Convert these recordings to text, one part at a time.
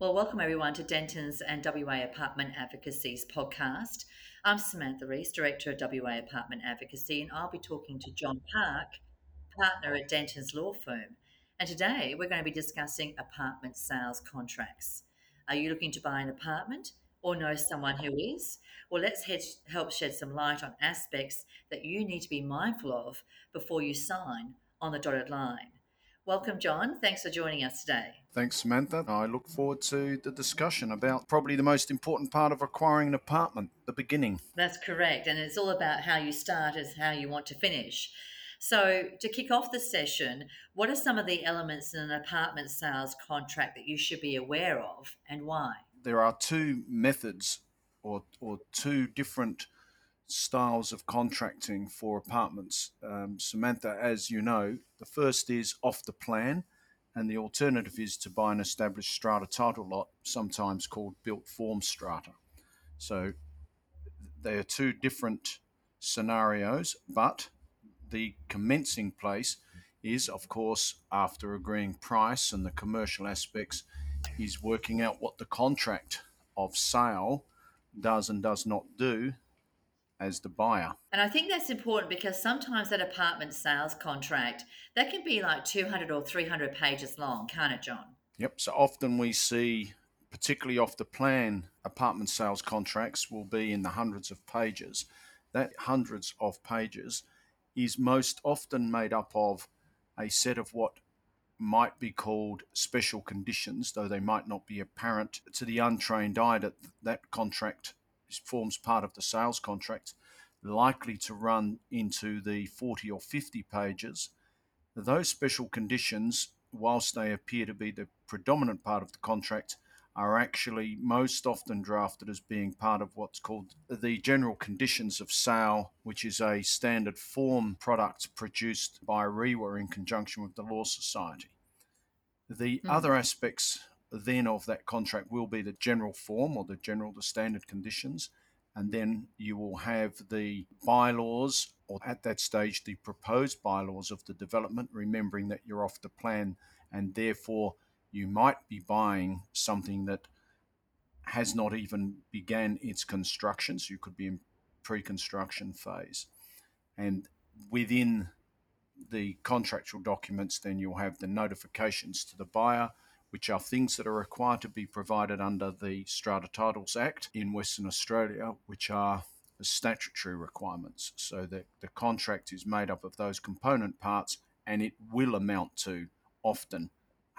Well, welcome everyone to Denton's and WA Apartment Advocacy's podcast. I'm Samantha Reese, Director of WA Apartment Advocacy, and I'll be talking to John Park, partner at Dentons Law Firm. And today we're going to be discussing apartment sales contracts. Are you looking to buy an apartment or know someone who is? Well, let's head, help shed some light on aspects that you need to be mindful of before you sign on the dotted line. Welcome, John. Thanks for joining us today. Thanks, Samantha. I look forward to the discussion about probably the most important part of acquiring an apartment, the beginning. That's correct. And it's all about how you start as how you want to finish. So, to kick off the session, what are some of the elements in an apartment sales contract that you should be aware of and why? There are two methods or, or two different styles of contracting for apartments. Um, Samantha, as you know, the first is off the plan, and the alternative is to buy an established strata title lot, sometimes called built form strata. So they are two different scenarios, but the commencing place is, of course, after agreeing price and the commercial aspects, is working out what the contract of sale does and does not do as the buyer. And I think that's important because sometimes that apartment sales contract that can be like 200 or 300 pages long, can't it, John? Yep. So often we see, particularly off the plan, apartment sales contracts will be in the hundreds of pages. That hundreds of pages is most often made up of a set of what might be called special conditions, though they might not be apparent to the untrained eye that that contract forms part of the sales contract, likely to run into the 40 or 50 pages. Those special conditions, whilst they appear to be the predominant part of the contract, are actually most often drafted as being part of what's called the general conditions of sale, which is a standard form product produced by REWA in conjunction with the Law Society. The mm. other aspects then of that contract will be the general form or the general, the standard conditions. And then you will have the bylaws, or at that stage, the proposed bylaws of the development, remembering that you're off the plan and therefore you might be buying something that has not even began its construction. So you could be in pre-construction phase. And within the contractual documents, then you'll have the notifications to the buyer, which are things that are required to be provided under the Strata Titles Act in Western Australia, which are statutory requirements. So that the contract is made up of those component parts and it will amount to often,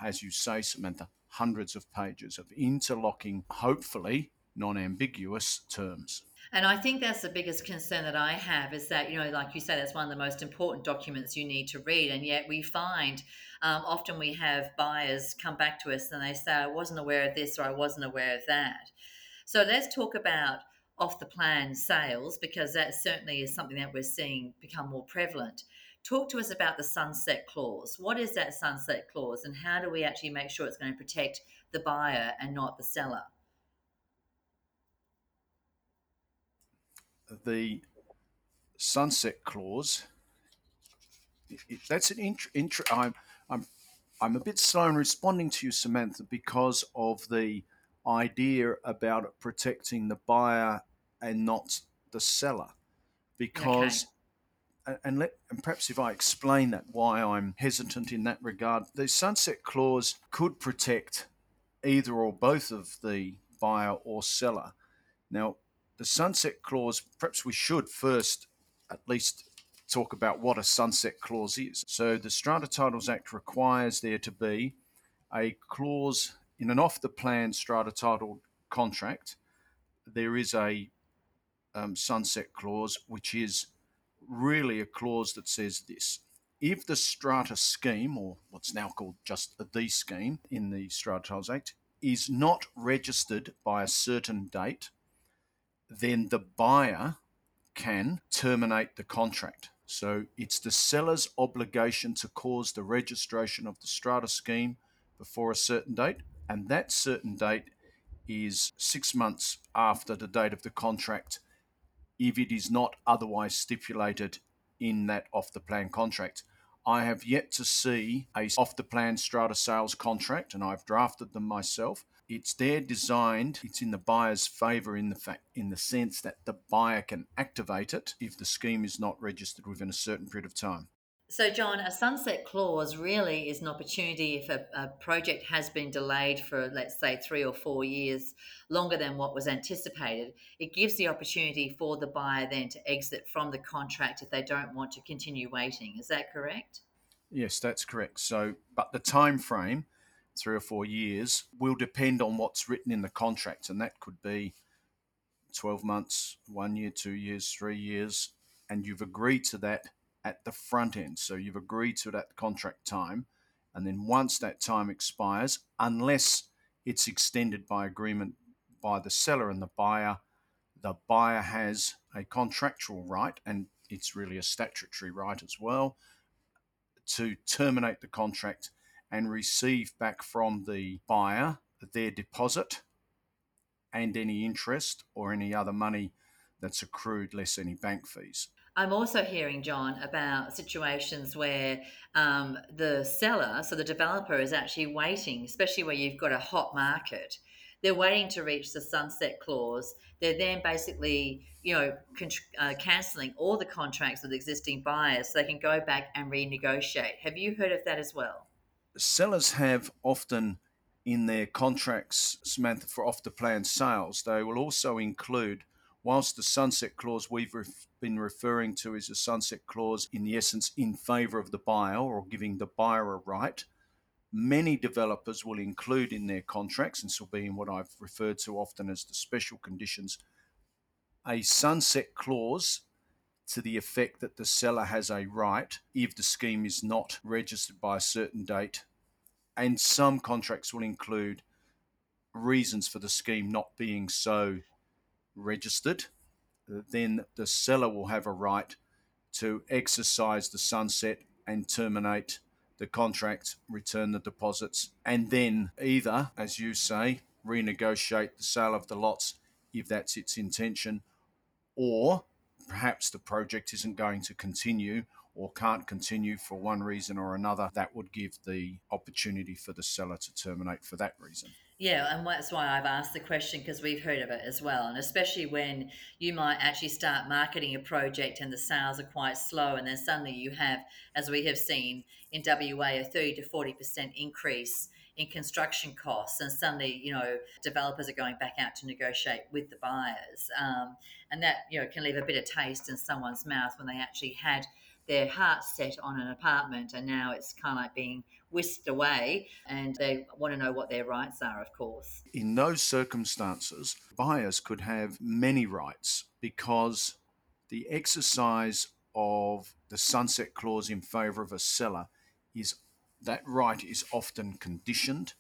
as you say, Samantha, hundreds of pages of interlocking, hopefully non ambiguous terms. And I think that's the biggest concern that I have is that, you know, like you said, it's one of the most important documents you need to read. And yet we find um, often we have buyers come back to us and they say, I wasn't aware of this or I wasn't aware of that. So let's talk about off the plan sales because that certainly is something that we're seeing become more prevalent. Talk to us about the sunset clause. What is that sunset clause and how do we actually make sure it's going to protect the buyer and not the seller? The sunset clause. That's an int- I'm, I'm, I'm a bit slow in responding to you, Samantha, because of the idea about protecting the buyer and not the seller. Because, okay. and let, and perhaps if I explain that why I'm hesitant in that regard, the sunset clause could protect either or both of the buyer or seller. Now, the sunset clause, perhaps we should first at least talk about what a sunset clause is. So, the Strata Titles Act requires there to be a clause in an off the plan strata title contract. There is a um, sunset clause, which is really a clause that says this. If the strata scheme, or what's now called just the scheme in the Strata Titles Act, is not registered by a certain date, then the buyer can terminate the contract. So it's the seller's obligation to cause the registration of the strata scheme before a certain date, and that certain date is six months after the date of the contract if it is not otherwise stipulated in that off the plan contract. I have yet to see a off the plan strata sales contract, and I've drafted them myself, it's there designed it's in the buyer's favor in the fact in the sense that the buyer can activate it if the scheme is not registered within a certain period of time so, John, a sunset clause really is an opportunity if a, a, project has been delayed for, let's say, three or four years, longer than what was anticipated. It gives the opportunity for the buyer then to exit from the contract if they don't want to continue waiting. Is that correct? Yes, that's correct. So, but the time frame, three or four years, will depend on what's written in the contract, and that could be 12 months, one year, two years, three years, and you've agreed to that at the front end. So you've agreed to that contract time. And then once that time expires, unless it's extended by agreement by the seller and the buyer, the buyer has a contractual right, and it's really a statutory right as well, to terminate the contract and receive back from the buyer their deposit and any interest or any other money that's accrued less any bank fees. I'm also hearing, John, about situations where um, the seller, so the developer, is actually waiting, especially where you've got a hot market. They're waiting to reach the sunset clause. They're then basically, you know, con- uh, cancelling all the contracts with existing buyers so they can go back and renegotiate. Have you heard of that as well? Sellers have often in their contracts, Samantha, for off the plan sales, they will also include whilst the sunset clause we've ref- been referring to is a sunset clause in the essence in favour of the buyer or giving the buyer a right, many developers will include in their contracts, and this will be in what I've referred to often as the special conditions, a sunset clause to the effect that the seller has a right if the scheme is not registered by a certain date. And some contracts will include reasons for the scheme not being so registered, then the seller will have a right to exercise the sunset and terminate the contract, return the deposits, and then either, as you say, renegotiate the sale of the lots if that's its intention, or perhaps the project isn't going to continue or can't continue for one reason or another, that would give the opportunity for the seller to terminate for that reason. Yeah, and that's why I've asked the question because we've heard of it as well. And especially when you might actually start marketing a project and the sales are quite slow, and then suddenly you have, as we have seen in WA, a 30 to 40% increase in construction costs, and suddenly, you know, developers are going back out to negotiate with the buyers. Um, and that, you know, can leave a bit of taste in someone's mouth when they actually had their heart set on an apartment and now it's kind of like being whisked away and they want to know what their rights are, of course. In those circumstances, buyers could have many rights because the exercise of the sunset clause in favour of a seller is that right is often conditioned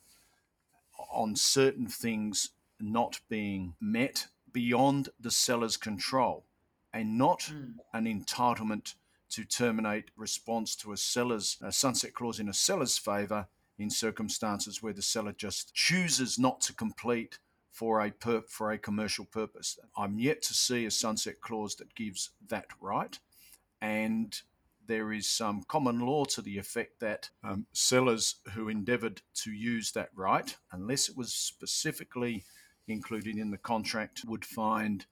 on certain things not being met beyond the seller's control and not mm. an entitlement to terminate response to a seller's a sunset clause in a seller's favour in circumstances where the seller just chooses not to complete for a per, for a commercial purpose. I'm yet to see a sunset clause that gives that right, and there is some common law to the effect that um, sellers who endeavoured to use that right, unless it was specifically included in the contract, would find,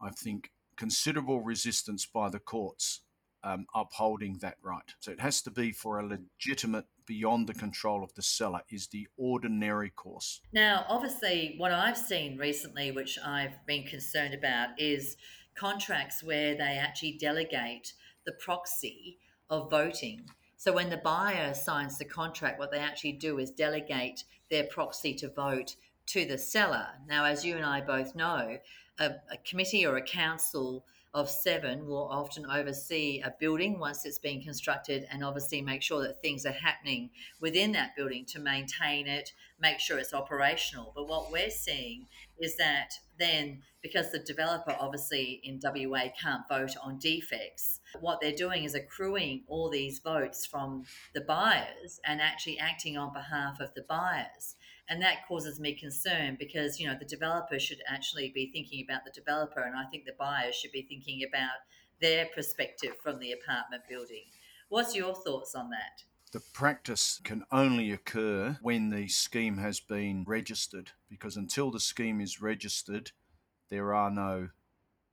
I think, considerable resistance by the courts um, upholding that right. So it has to be for a legitimate beyond the control of the seller is the ordinary course. Now, obviously, what I've seen recently, which I've been concerned about, is contracts where they actually delegate the proxy of voting. So when the buyer signs the contract, what they actually do is delegate their proxy to vote to the seller. Now, as you and I both know, a, a committee or a council of seven will often oversee a building once it's been constructed and obviously make sure that things are happening within that building to maintain it, make sure it's operational. But what we're seeing is that then, because the developer obviously in WA can't vote on defects, what they're doing is accruing all these votes from the buyers and actually acting on behalf of the buyers. And that causes me concern because you know the developer should actually be thinking about the developer and i think the buyers should be thinking about their perspective from the apartment building. What's your thoughts on that The practice can only occur when the scheme has been registered, because until the scheme is registered, there are no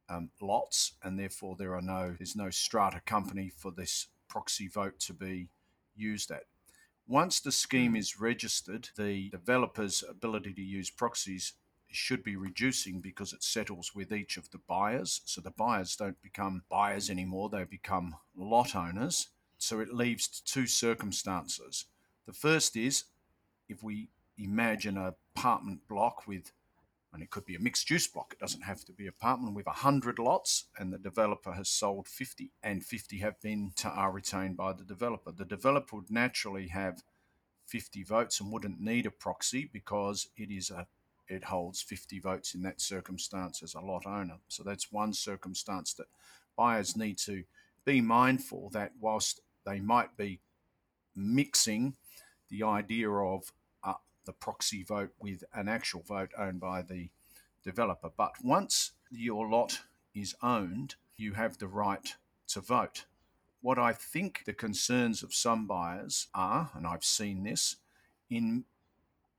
um, lots, and therefore there are no there's no strata company for this proxy vote to be used at. Once the scheme is registered, the developer's ability to use proxies should be reducing because it settles with each of the buyers. So the buyers don't become buyers anymore, they become lot owners. So it leaves two circumstances. The first is if we imagine an apartment block with and it could be a mixed use block. It doesn't have to be apartment with 100 lots, and the developer has sold 50, and 50 have been to, are retained by the developer. The developer would naturally have 50 votes and wouldn't need a proxy because it is a it holds 50 votes in that circumstance as a lot owner. So that's one circumstance that buyers need to be mindful that whilst they might be mixing the idea of uh, the proxy vote with an actual vote owned by the developer. But once your lot is owned, you have the right to vote. What I think the concerns of some buyers are, and I've seen this, in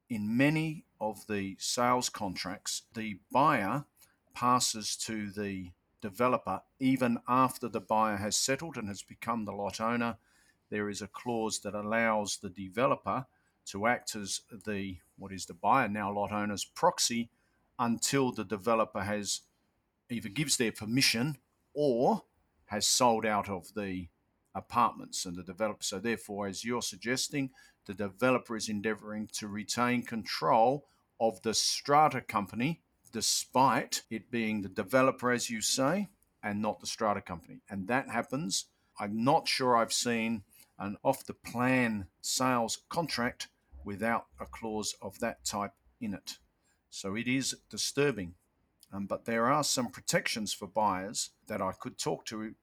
in many of the sales contracts, the buyer passes to the developer even after the buyer has settled and has become the lot owner. There is a clause that allows the developer to act as the what is the buyer now lot owner's proxy until the developer has either gives their permission or has sold out of the apartments and the developer. So therefore, as you're suggesting, the developer is endeavoring to retain control of the strata company despite it being the developer, as you say, and not the strata company. And that happens. I'm not sure I've seen an off the plan sales contract without a clause of that type in it. So it is disturbing. Um, but there are some protections for buyers that I could talk to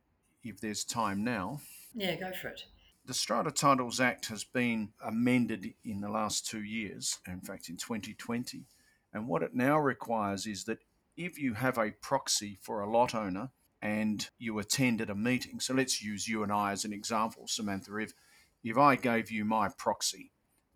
if there's time now. Yeah, go for it. The Strata Titles Act has been amended in the last two years, in fact, in 2020. And what it now requires is that if you have a proxy for a lot owner and you attended a meeting, so let's use you and I as an example, Samantha. If, if I gave you my proxy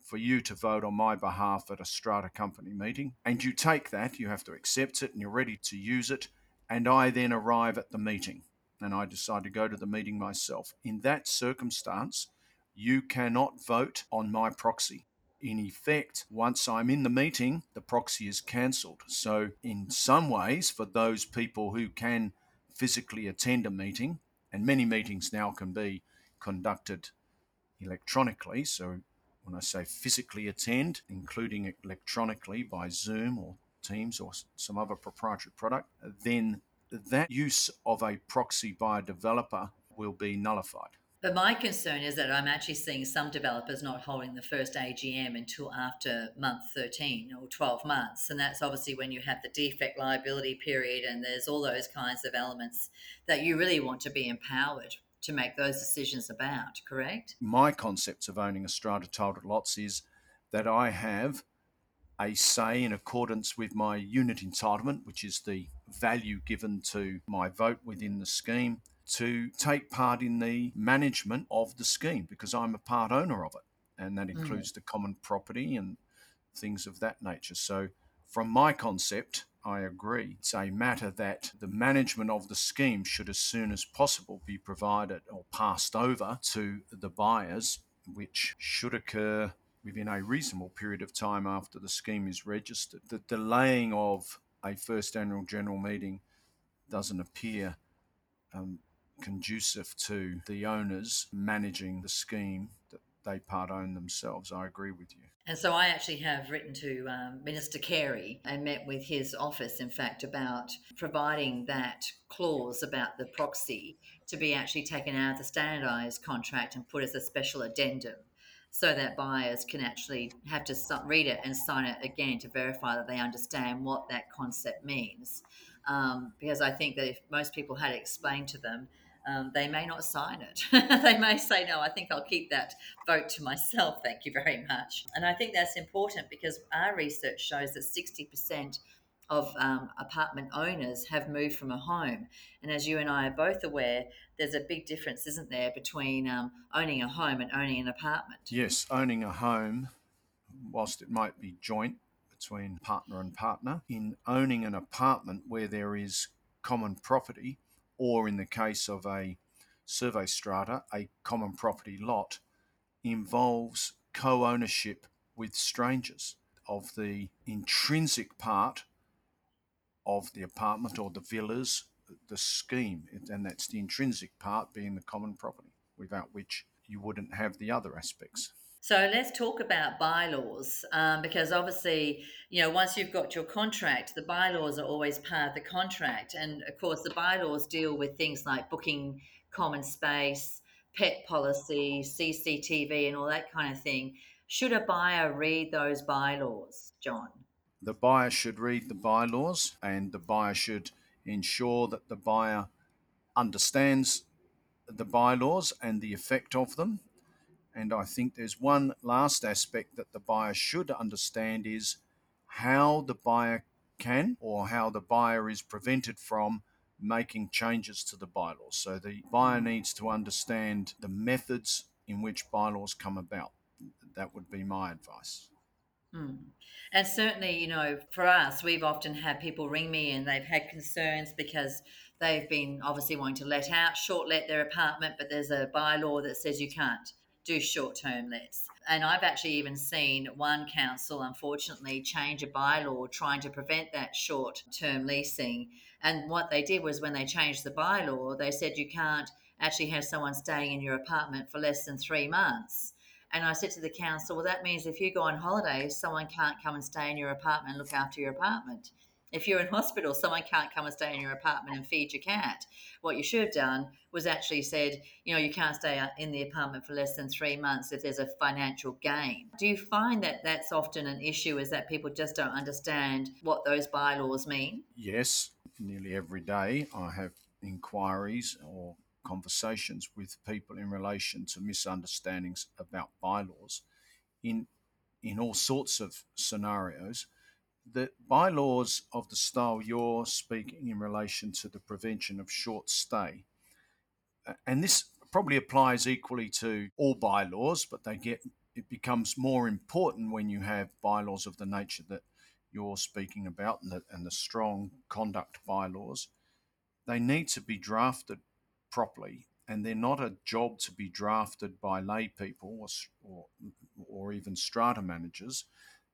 for you to vote on my behalf at a strata company meeting. And you take that, you have to accept it, and you're ready to use it. And I then arrive at the meeting and I decide to go to the meeting myself. In that circumstance, you cannot vote on my proxy. In effect, once I'm in the meeting, the proxy is cancelled. So, in some ways, for those people who can physically attend a meeting, and many meetings now can be conducted electronically, so when I say physically attend, including electronically by Zoom or Teams or some other proprietary product, then that use of a proxy by a developer will be nullified. But my concern is that I'm actually seeing some developers not holding the first AGM until after month 13 or 12 months. And that's obviously when you have the defect liability period and there's all those kinds of elements that you really want to be empowered to make those decisions about, correct? My concepts of owning a strata titled lots is that I have a say in accordance with my unit entitlement, which is the value given to my vote within the scheme, to take part in the management of the scheme because I'm a part owner of it. And that mm. includes mm. the common property and things of that nature. So, from my concept, I agree. It's a matter that the management of the scheme should, as soon as possible, be provided or passed over to the buyers, which should occur within a reasonable period of time after the scheme is registered. The delaying of a first annual general meeting doesn't appear um, conducive to the owners managing the scheme that they part own themselves. I agree with you. And so I actually have written to um, Minister Carey and met with his office, in fact, about providing that clause about the proxy to be actually taken out of the standardised contract and put as a special addendum so that buyers can actually have to read it and sign it again to verify that they understand what that concept means. Um, because I think that if most people had explained to them, um, they may not sign it. they may say, no, I think I'll keep that vote to myself. Thank you very much. And I think that's important because our research shows that 60% of um, apartment owners have moved from a home. And as you and I are both aware, there's a big difference, isn't there, between um, owning a home and owning an apartment? Yes, owning a home, whilst it might be joint between partner and partner, in owning an apartment where there is common property, or in the case of a survey strata, a common property lot, involves co ownership with strangers of the intrinsic part of the apartment or the villas, the scheme, and that's the intrinsic part being the common property, without which you wouldn't have the other aspects. So let's talk about bylaws um, because obviously, you know, once you've got your contract, the bylaws are always part of the contract. And of course, the bylaws deal with things like booking common space, pet policy, CCTV, and all that kind of thing. Should a buyer read those bylaws, John? The buyer should read the bylaws and the buyer should ensure that the buyer understands the bylaws and the effect of them. And I think there's one last aspect that the buyer should understand is how the buyer can or how the buyer is prevented from making changes to the bylaws. So the buyer needs to understand the methods in which bylaws come about that would be my advice. Mm. And certainly, you know, for us, we've often had people ring me and they've had concerns because they've been obviously wanting to let out, short let their apartment, but there's a bylaw that says you can't do short term lets. And I've actually even seen one council, unfortunately, change a bylaw trying to prevent that short term leasing. And what they did was when they changed the bylaw, they said you can't actually have someone staying in your apartment for less than three months and I said to the council, well, that means if you go on holiday, someone can't come and stay in your apartment and look after your apartment. If you're in hospital, someone can't come and stay in your apartment and feed your cat. What you should have done was actually said, you know, you can't stay in the apartment for less than three months if there's a financial gain. Do you find that that's often an issue, is that people just don't understand what those bylaws mean? Yes, nearly every day I have inquiries or conversations with people in relation to misunderstandings about bylaws in in all sorts of scenarios. The bylaws of the style you're speaking in relation to the prevention of short stay, uh, and this probably applies equally to all bylaws, but they get it becomes more important when you have bylaws of the nature that you're speaking about and the, and the strong conduct bylaws. They need to be drafted properly, and they're not a job to be drafted by lay people or, or, or even strata managers.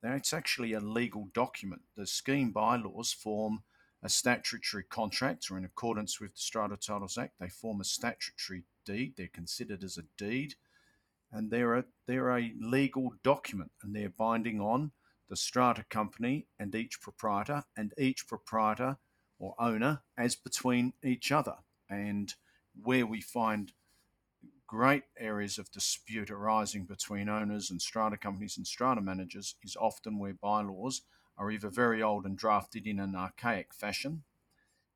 It's actually a legal document. The scheme bylaws form a statutory contract, or in accordance with the Strata Titles Act, they form a statutory deed. They're considered as a deed, and they're a they're a legal document, and they're binding on the strata company and each proprietor, and each proprietor or owner as between each other. And where we find great areas of dispute arising between owners and strata companies and strata managers is often where bylaws are either very old and drafted in an archaic fashion,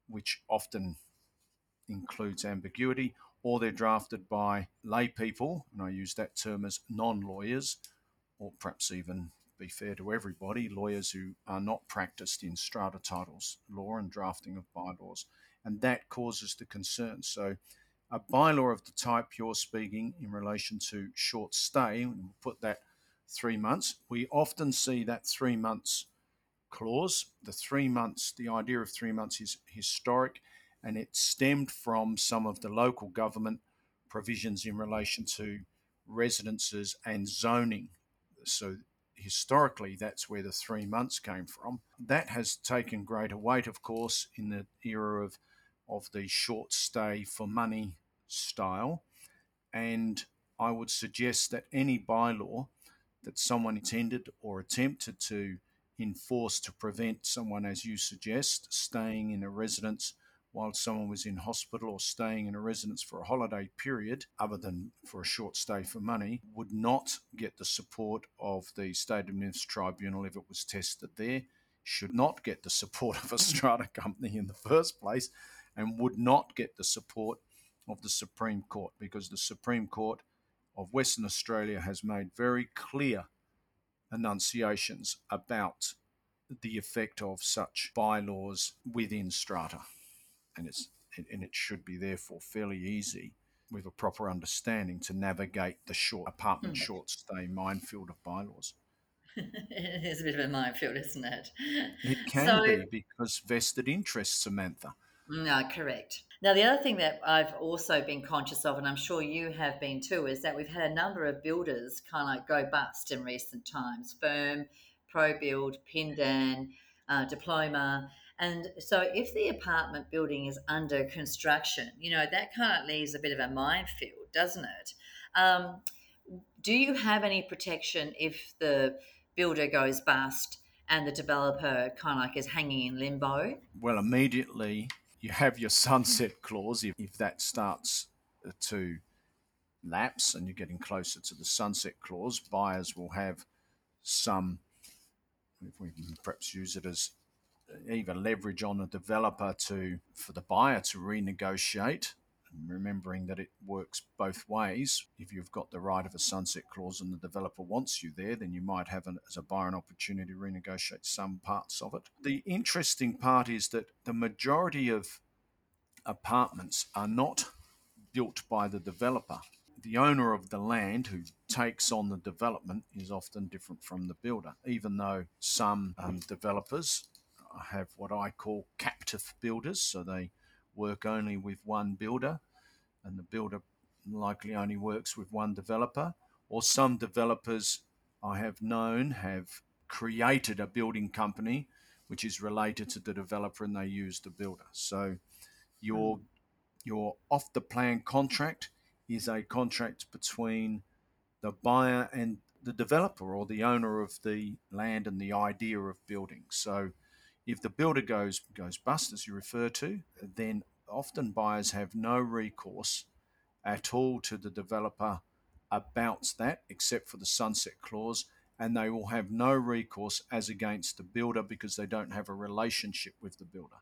which often includes ambiguity, or they're drafted by lay people, and I use that term as non lawyers, or perhaps even be fair to everybody, lawyers who are not practiced in strata titles law and drafting of bylaws and that causes the concern. So, a bylaw of the type you're speaking in relation to short stay, we'll put that three months, we often see that three months clause. The three months, the idea of three months is historic and it stemmed from some of the local government provisions in relation to residences and zoning. So historically, that's where the three months came from. That has taken greater weight, of course, in the era of of the short stay for money style. And I would suggest that any bylaw that someone intended or attempted to enforce to prevent someone, as you suggest, staying in a residence while someone was in hospital or staying in a residence for a holiday period, other than for a short stay for money, would not get the support of the State Administrative Tribunal if it was tested there, should not get the support of a strata company in the first place, and would not get the support of the Supreme Court because the Supreme Court of Western Australia has made very clear enunciations about the effect of such bylaws within strata. And it's and it should be therefore fairly easy with a proper understanding to navigate the short apartment mm. short stay minefield of bylaws. it is a bit of a minefield, isn't it? It can so, be because vested interests, Samantha. No, correct. Now, the other thing that I've also been conscious of, and I'm sure you have been too, is that we've had a number of builders kind of like go bust in recent times. Firm, ProBuild, Pindan, uh, Diploma. And so, if the apartment building is under construction, you know, that kind of leaves a bit of a minefield, doesn't it? Um, do you have any protection if the builder goes bust and the developer kind of like is hanging in limbo? Well, immediately you have your sunset clause if, if that starts to lapse and you're getting closer to the sunset clause, buyers will have some, if we can perhaps use it as either leverage on a developer to for the buyer to renegotiate remembering that it works both ways. If you've got the right of a sunset clause and the developer wants you there, then you might have, an, as a buyer, an opportunity to renegotiate some parts of it. The interesting part is that the majority of apartments are not built by the developer. The owner of the land who takes on the development is often different from the builder, even though some um, developers have what I call captive builders, so they work only with one builder, and the builder likely only works with one developer. Or some developers I have known have created a building company which is related to the developer and they use the builder. So your hmm. your off the plan contract is a contract between the buyer and the developer or the owner of the land and the idea of building. So if the builder goes goes bust, as you refer to, then often buyers have no recourse at all to the developer about that, except for the sunset clause, and they will have no recourse as against the builder because they don't have a relationship with the builder.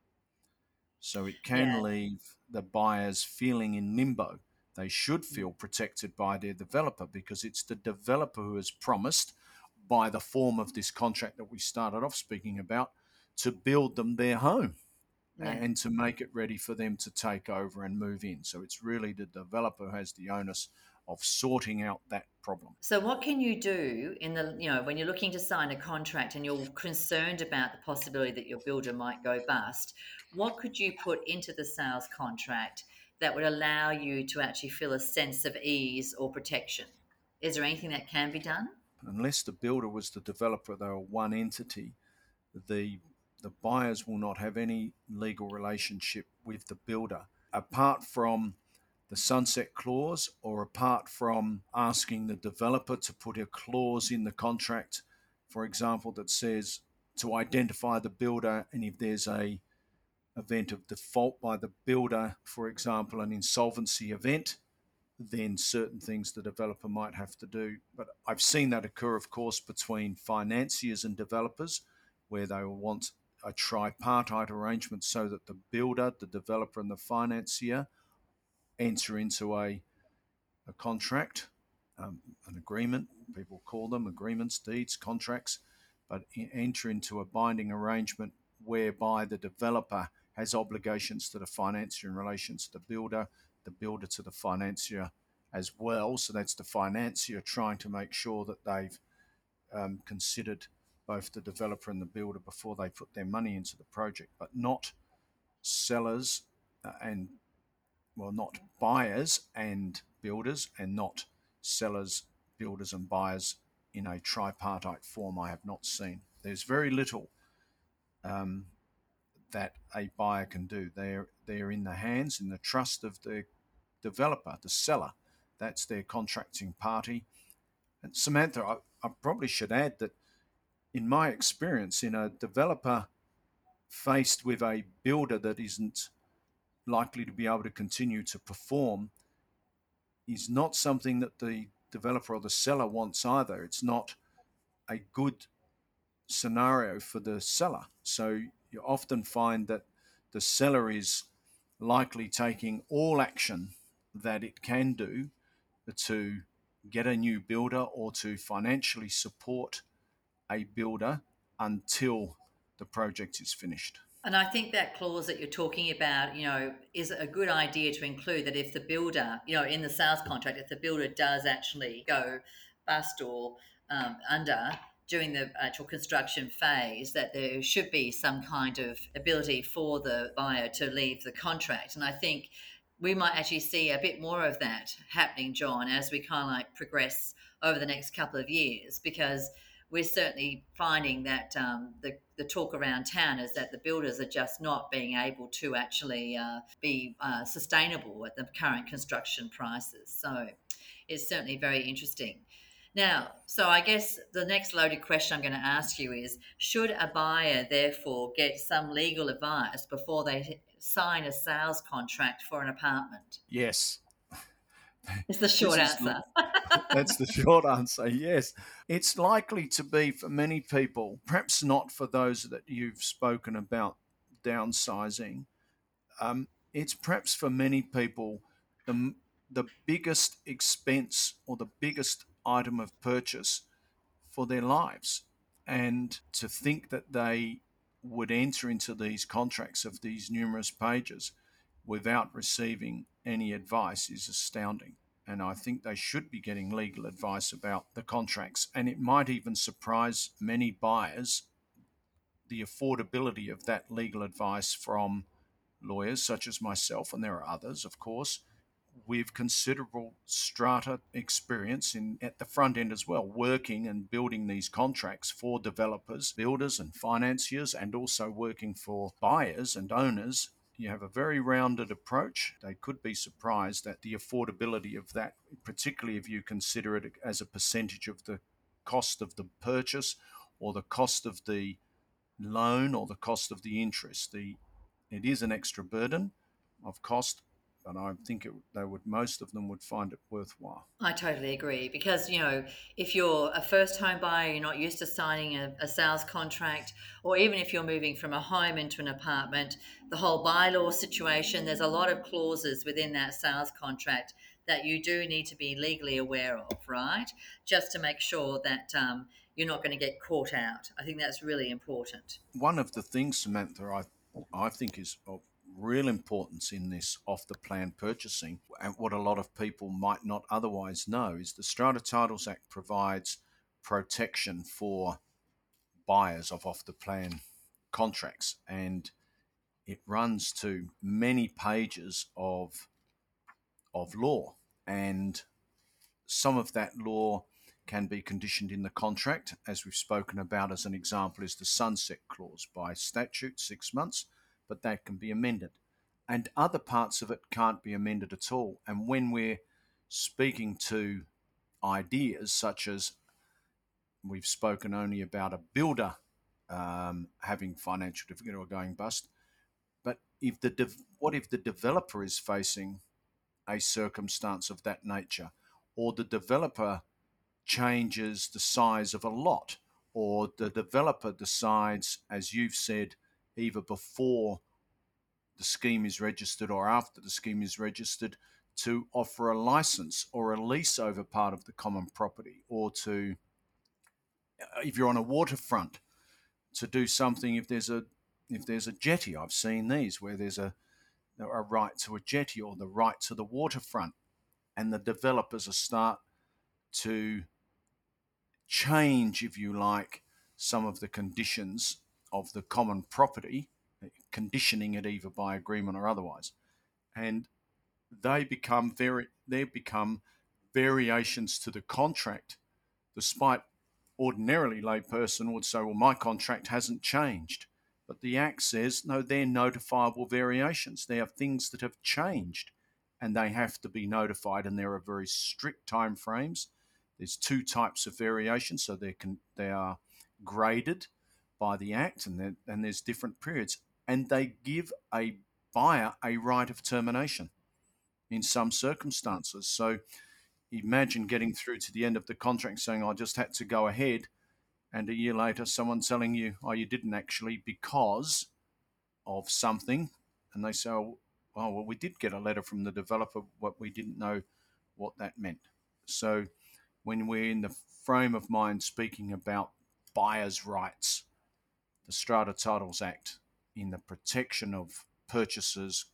So it can yeah. leave the buyers feeling in limbo. They should mm. feel protected by their developer because it's the developer who has promised, by the form of this contract that we started off speaking about, to build them their home yeah. and to make it ready for them to take over and move in. So it's really the developer who has the onus of sorting out that problem. So what can you do in the you know when you're looking to sign a contract and you're concerned about the possibility that your builder might go bust, what could you put into the sales contract that would allow you to actually feel a sense of ease or protection? Is there anything that can be done? Unless the builder was the developer, they were one entity, the the buyers will not have any legal relationship with the builder apart from the sunset clause or apart from asking the developer to put a clause in the contract, for example, that says to identify the builder and if there's a event of default by the builder, for example, an insolvency event, then certain things the developer might have to do. But I've seen that occur, of course, between financiers and developers, where they will want a tripartite arrangement so that the builder, the developer, and the financier enter into a, a contract, um, an agreement. People call them agreements, deeds, contracts, but enter into a binding arrangement whereby the developer has obligations to the financier in relation to the builder, the builder to the financier as well. So that's the financier trying to make sure that they've um, considered both the developer and the builder before they put their money into the project, but not sellers uh, and, well, not buyers and builders, and not sellers, builders, and buyers in a tripartite form. I have not seen. There's very little um, that a buyer can do. They're they're in the hands, in the trust of the developer, the seller. That's their contracting party. And Samantha, I, I probably should add that in my experience, in a developer faced with a builder that isn't likely to be able to continue to perform, is not something that the developer or the seller wants either. It's not a good scenario for the seller. So you often find that the seller is likely taking all action that it can do to get a new builder or to financially support a builder until the project is finished. And I think that clause that you're talking about, you know, is a good idea to include that if the builder, you know, in the sales contract, if the builder does actually go bust or um, under during the actual construction phase, that there should be some kind of ability for the buyer to leave the contract. And I think we might actually see a bit more of that happening, John, as we kind of like progress over the next couple of years, because we're certainly finding that um, the, the talk around town is that the builders are just not being able to actually uh, be uh, sustainable at the current construction prices. So it's certainly very interesting. Now, so I guess the next loaded question I'm going to ask you is Should a buyer therefore get some legal advice before they sign a sales contract for an apartment? Yes. It's the short answer. that's the short answer. Yes. It's likely to be for many people, perhaps not for those that you've spoken about downsizing. Um, it's perhaps for many people the, the biggest expense or the biggest item of purchase for their lives. And to think that they would enter into these contracts of these numerous pages without receiving any advice is astounding. And I think they should be getting legal advice about the contracts. And it might even surprise many buyers the affordability of that legal advice from lawyers such as myself, and there are others, of course, with considerable strata experience in at the front end as well, working and building these contracts for developers, builders, and financiers, and also working for buyers and owners. You have a very rounded approach. They could be surprised at the affordability of that, particularly if you consider it as a percentage of the cost of the purchase or the cost of the loan or the cost of the interest. The it is an extra burden of cost but I think it, they would most of them would find it worthwhile. I totally agree because you know if you're a first home buyer, you're not used to signing a, a, sales contract, or even if you're moving from a home into an apartment, the whole bylaw situation. There's a lot of clauses within that sales contract that you do need to be legally aware of, right? Just to make sure that. Um, you're not going to get caught out. I think that's really important. One of the things, Samantha, I I think is real importance in this off the plan purchasing and what a lot of people might not otherwise know is the Strata Titles Act provides protection for buyers of off the plan contracts and it runs to many pages of of law and some of that law can be conditioned in the contract as we've spoken about as an example is the sunset clause by statute 6 months but that can be amended. And other parts of it can't be amended at all. And when we're speaking to ideas such as we've spoken only about a builder um, having financial difficulty or going bust, but if the de- what if the developer is facing a circumstance of that nature, or the developer changes the size of a lot, or the developer decides, as you've said, either before the scheme is registered or after the scheme is registered to offer a license or a lease over part of the common property or to uh, if you're on a waterfront to do something if there's a if there's a jetty. I've seen these where there's a a right to a jetty or the right to the waterfront and the developers are start to change if you like some of the conditions of the common property, conditioning it either by agreement or otherwise, and they become very they become variations to the contract, despite ordinarily layperson would say, well, my contract hasn't changed. But the Act says, no, they're notifiable variations. They are things that have changed and they have to be notified, and there are very strict time frames. There's two types of variations, so they can they are graded by the Act, and, and there's different periods, and they give a buyer a right of termination in some circumstances. So imagine getting through to the end of the contract saying, I just had to go ahead, and a year later, someone telling you, oh, you didn't actually because of something, and they say, oh, well, we did get a letter from the developer, but we didn't know what that meant. So when we're in the frame of mind speaking about buyer's rights, the Strata Titles Act in the protection of purchasers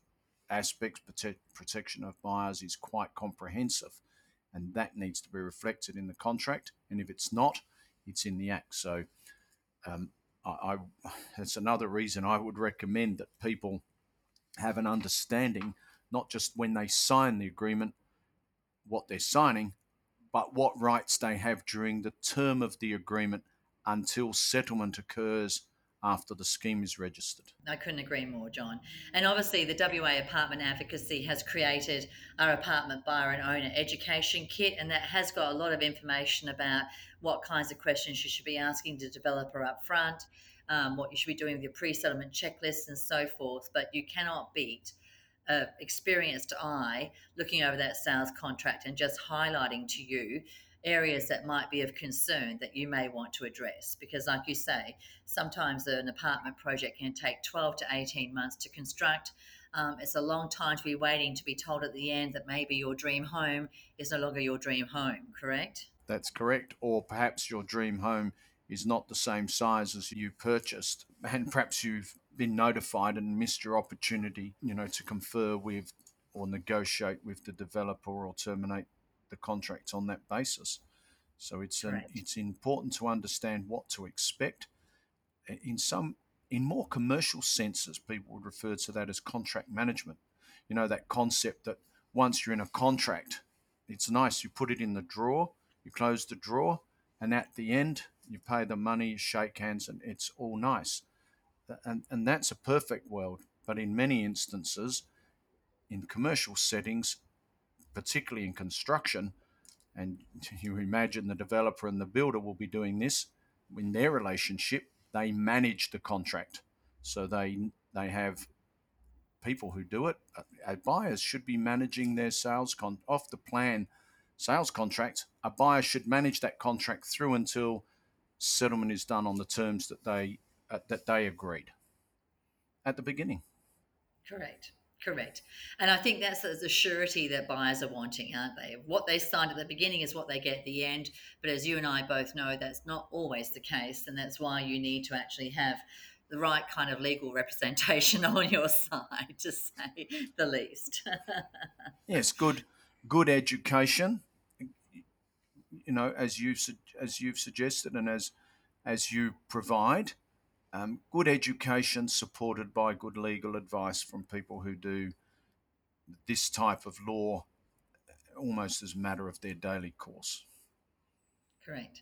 aspects, prote- protection of buyers is quite comprehensive, and that needs to be reflected in the contract. And if it's not, it's in the act. So, um, I, I that's another reason I would recommend that people have an understanding, not just when they sign the agreement, what they're signing, but what rights they have during the term of the agreement until settlement occurs after the scheme is registered. I couldn't agree more, John. And obviously, the WA Apartment Advocacy has created our apartment buyer and owner education kit, and that has got a lot of information about what kinds of questions you should be asking the developer up front, um, what you should be doing with your pre settlement checklist, and so forth. But you cannot beat a experienced eye looking over that sales contract and just highlighting to you areas that might be of concern that you may want to address. Because, like you say, sometimes an apartment project can take 12 to 18 months to construct. Um, it's a long time to be waiting to be told at the end that maybe your dream home is no longer your dream home, correct? That's correct. Or perhaps your dream home is not the same size as you purchased, and perhaps you've been notified and missed your opportunity, you know, to confer with or negotiate with the developer or terminate the contract on that basis. So it's an, it's important to understand what to expect. In some in more commercial senses, people would refer to that as contract management. You know that concept that once you're in a contract, it's nice. You put it in the drawer, you close the drawer, and at the end, you pay the money, you shake hands, and it's all nice. And, and that's a perfect world. But in many instances, in commercial settings, particularly in construction, and you imagine the developer and the builder will be doing this in their relationship. They manage the contract, so they they have people who do it. Uh, buyers should be managing their sales con off the plan sales contract. A buyer should manage that contract through until settlement is done on the terms that they uh, that they agreed at the beginning. Correct. Correct. And I think that's the surety that buyers are wanting, aren't they? What they signed at the beginning is what they get at the end. But as you and I both know, that's not always the case. And that's why you need to actually have the right kind of legal representation on your side, to say the least. yes, good, good education. You know, as you as you've suggested, and as as you provide, um, good education supported by good legal advice from people who do this type of law almost as a matter of their daily course. Correct.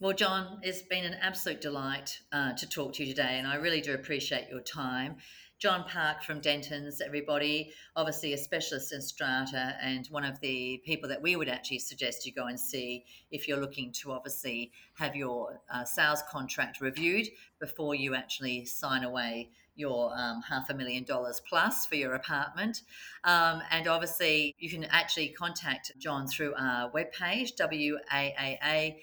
Well, John, it's been an absolute delight uh, to talk to you today, and I really do appreciate your time. John Park from Dentons, everybody, obviously a specialist in strata and one of the people that we would actually suggest you go and see if you're looking to obviously have your uh, sales contract reviewed before you actually sign away your um, half a million dollars plus for your apartment. Um, and obviously, you can actually contact John through our webpage, waaa.net.au.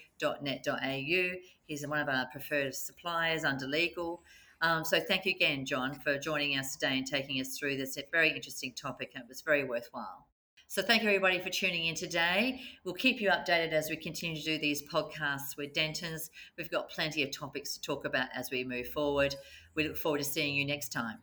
He's one of our preferred suppliers under legal. Um, so thank you again, John, for joining us today and taking us through this very interesting topic. It was very worthwhile. So thank you everybody for tuning in today. We'll keep you updated as we continue to do these podcasts with Dentons. We've got plenty of topics to talk about as we move forward. We look forward to seeing you next time.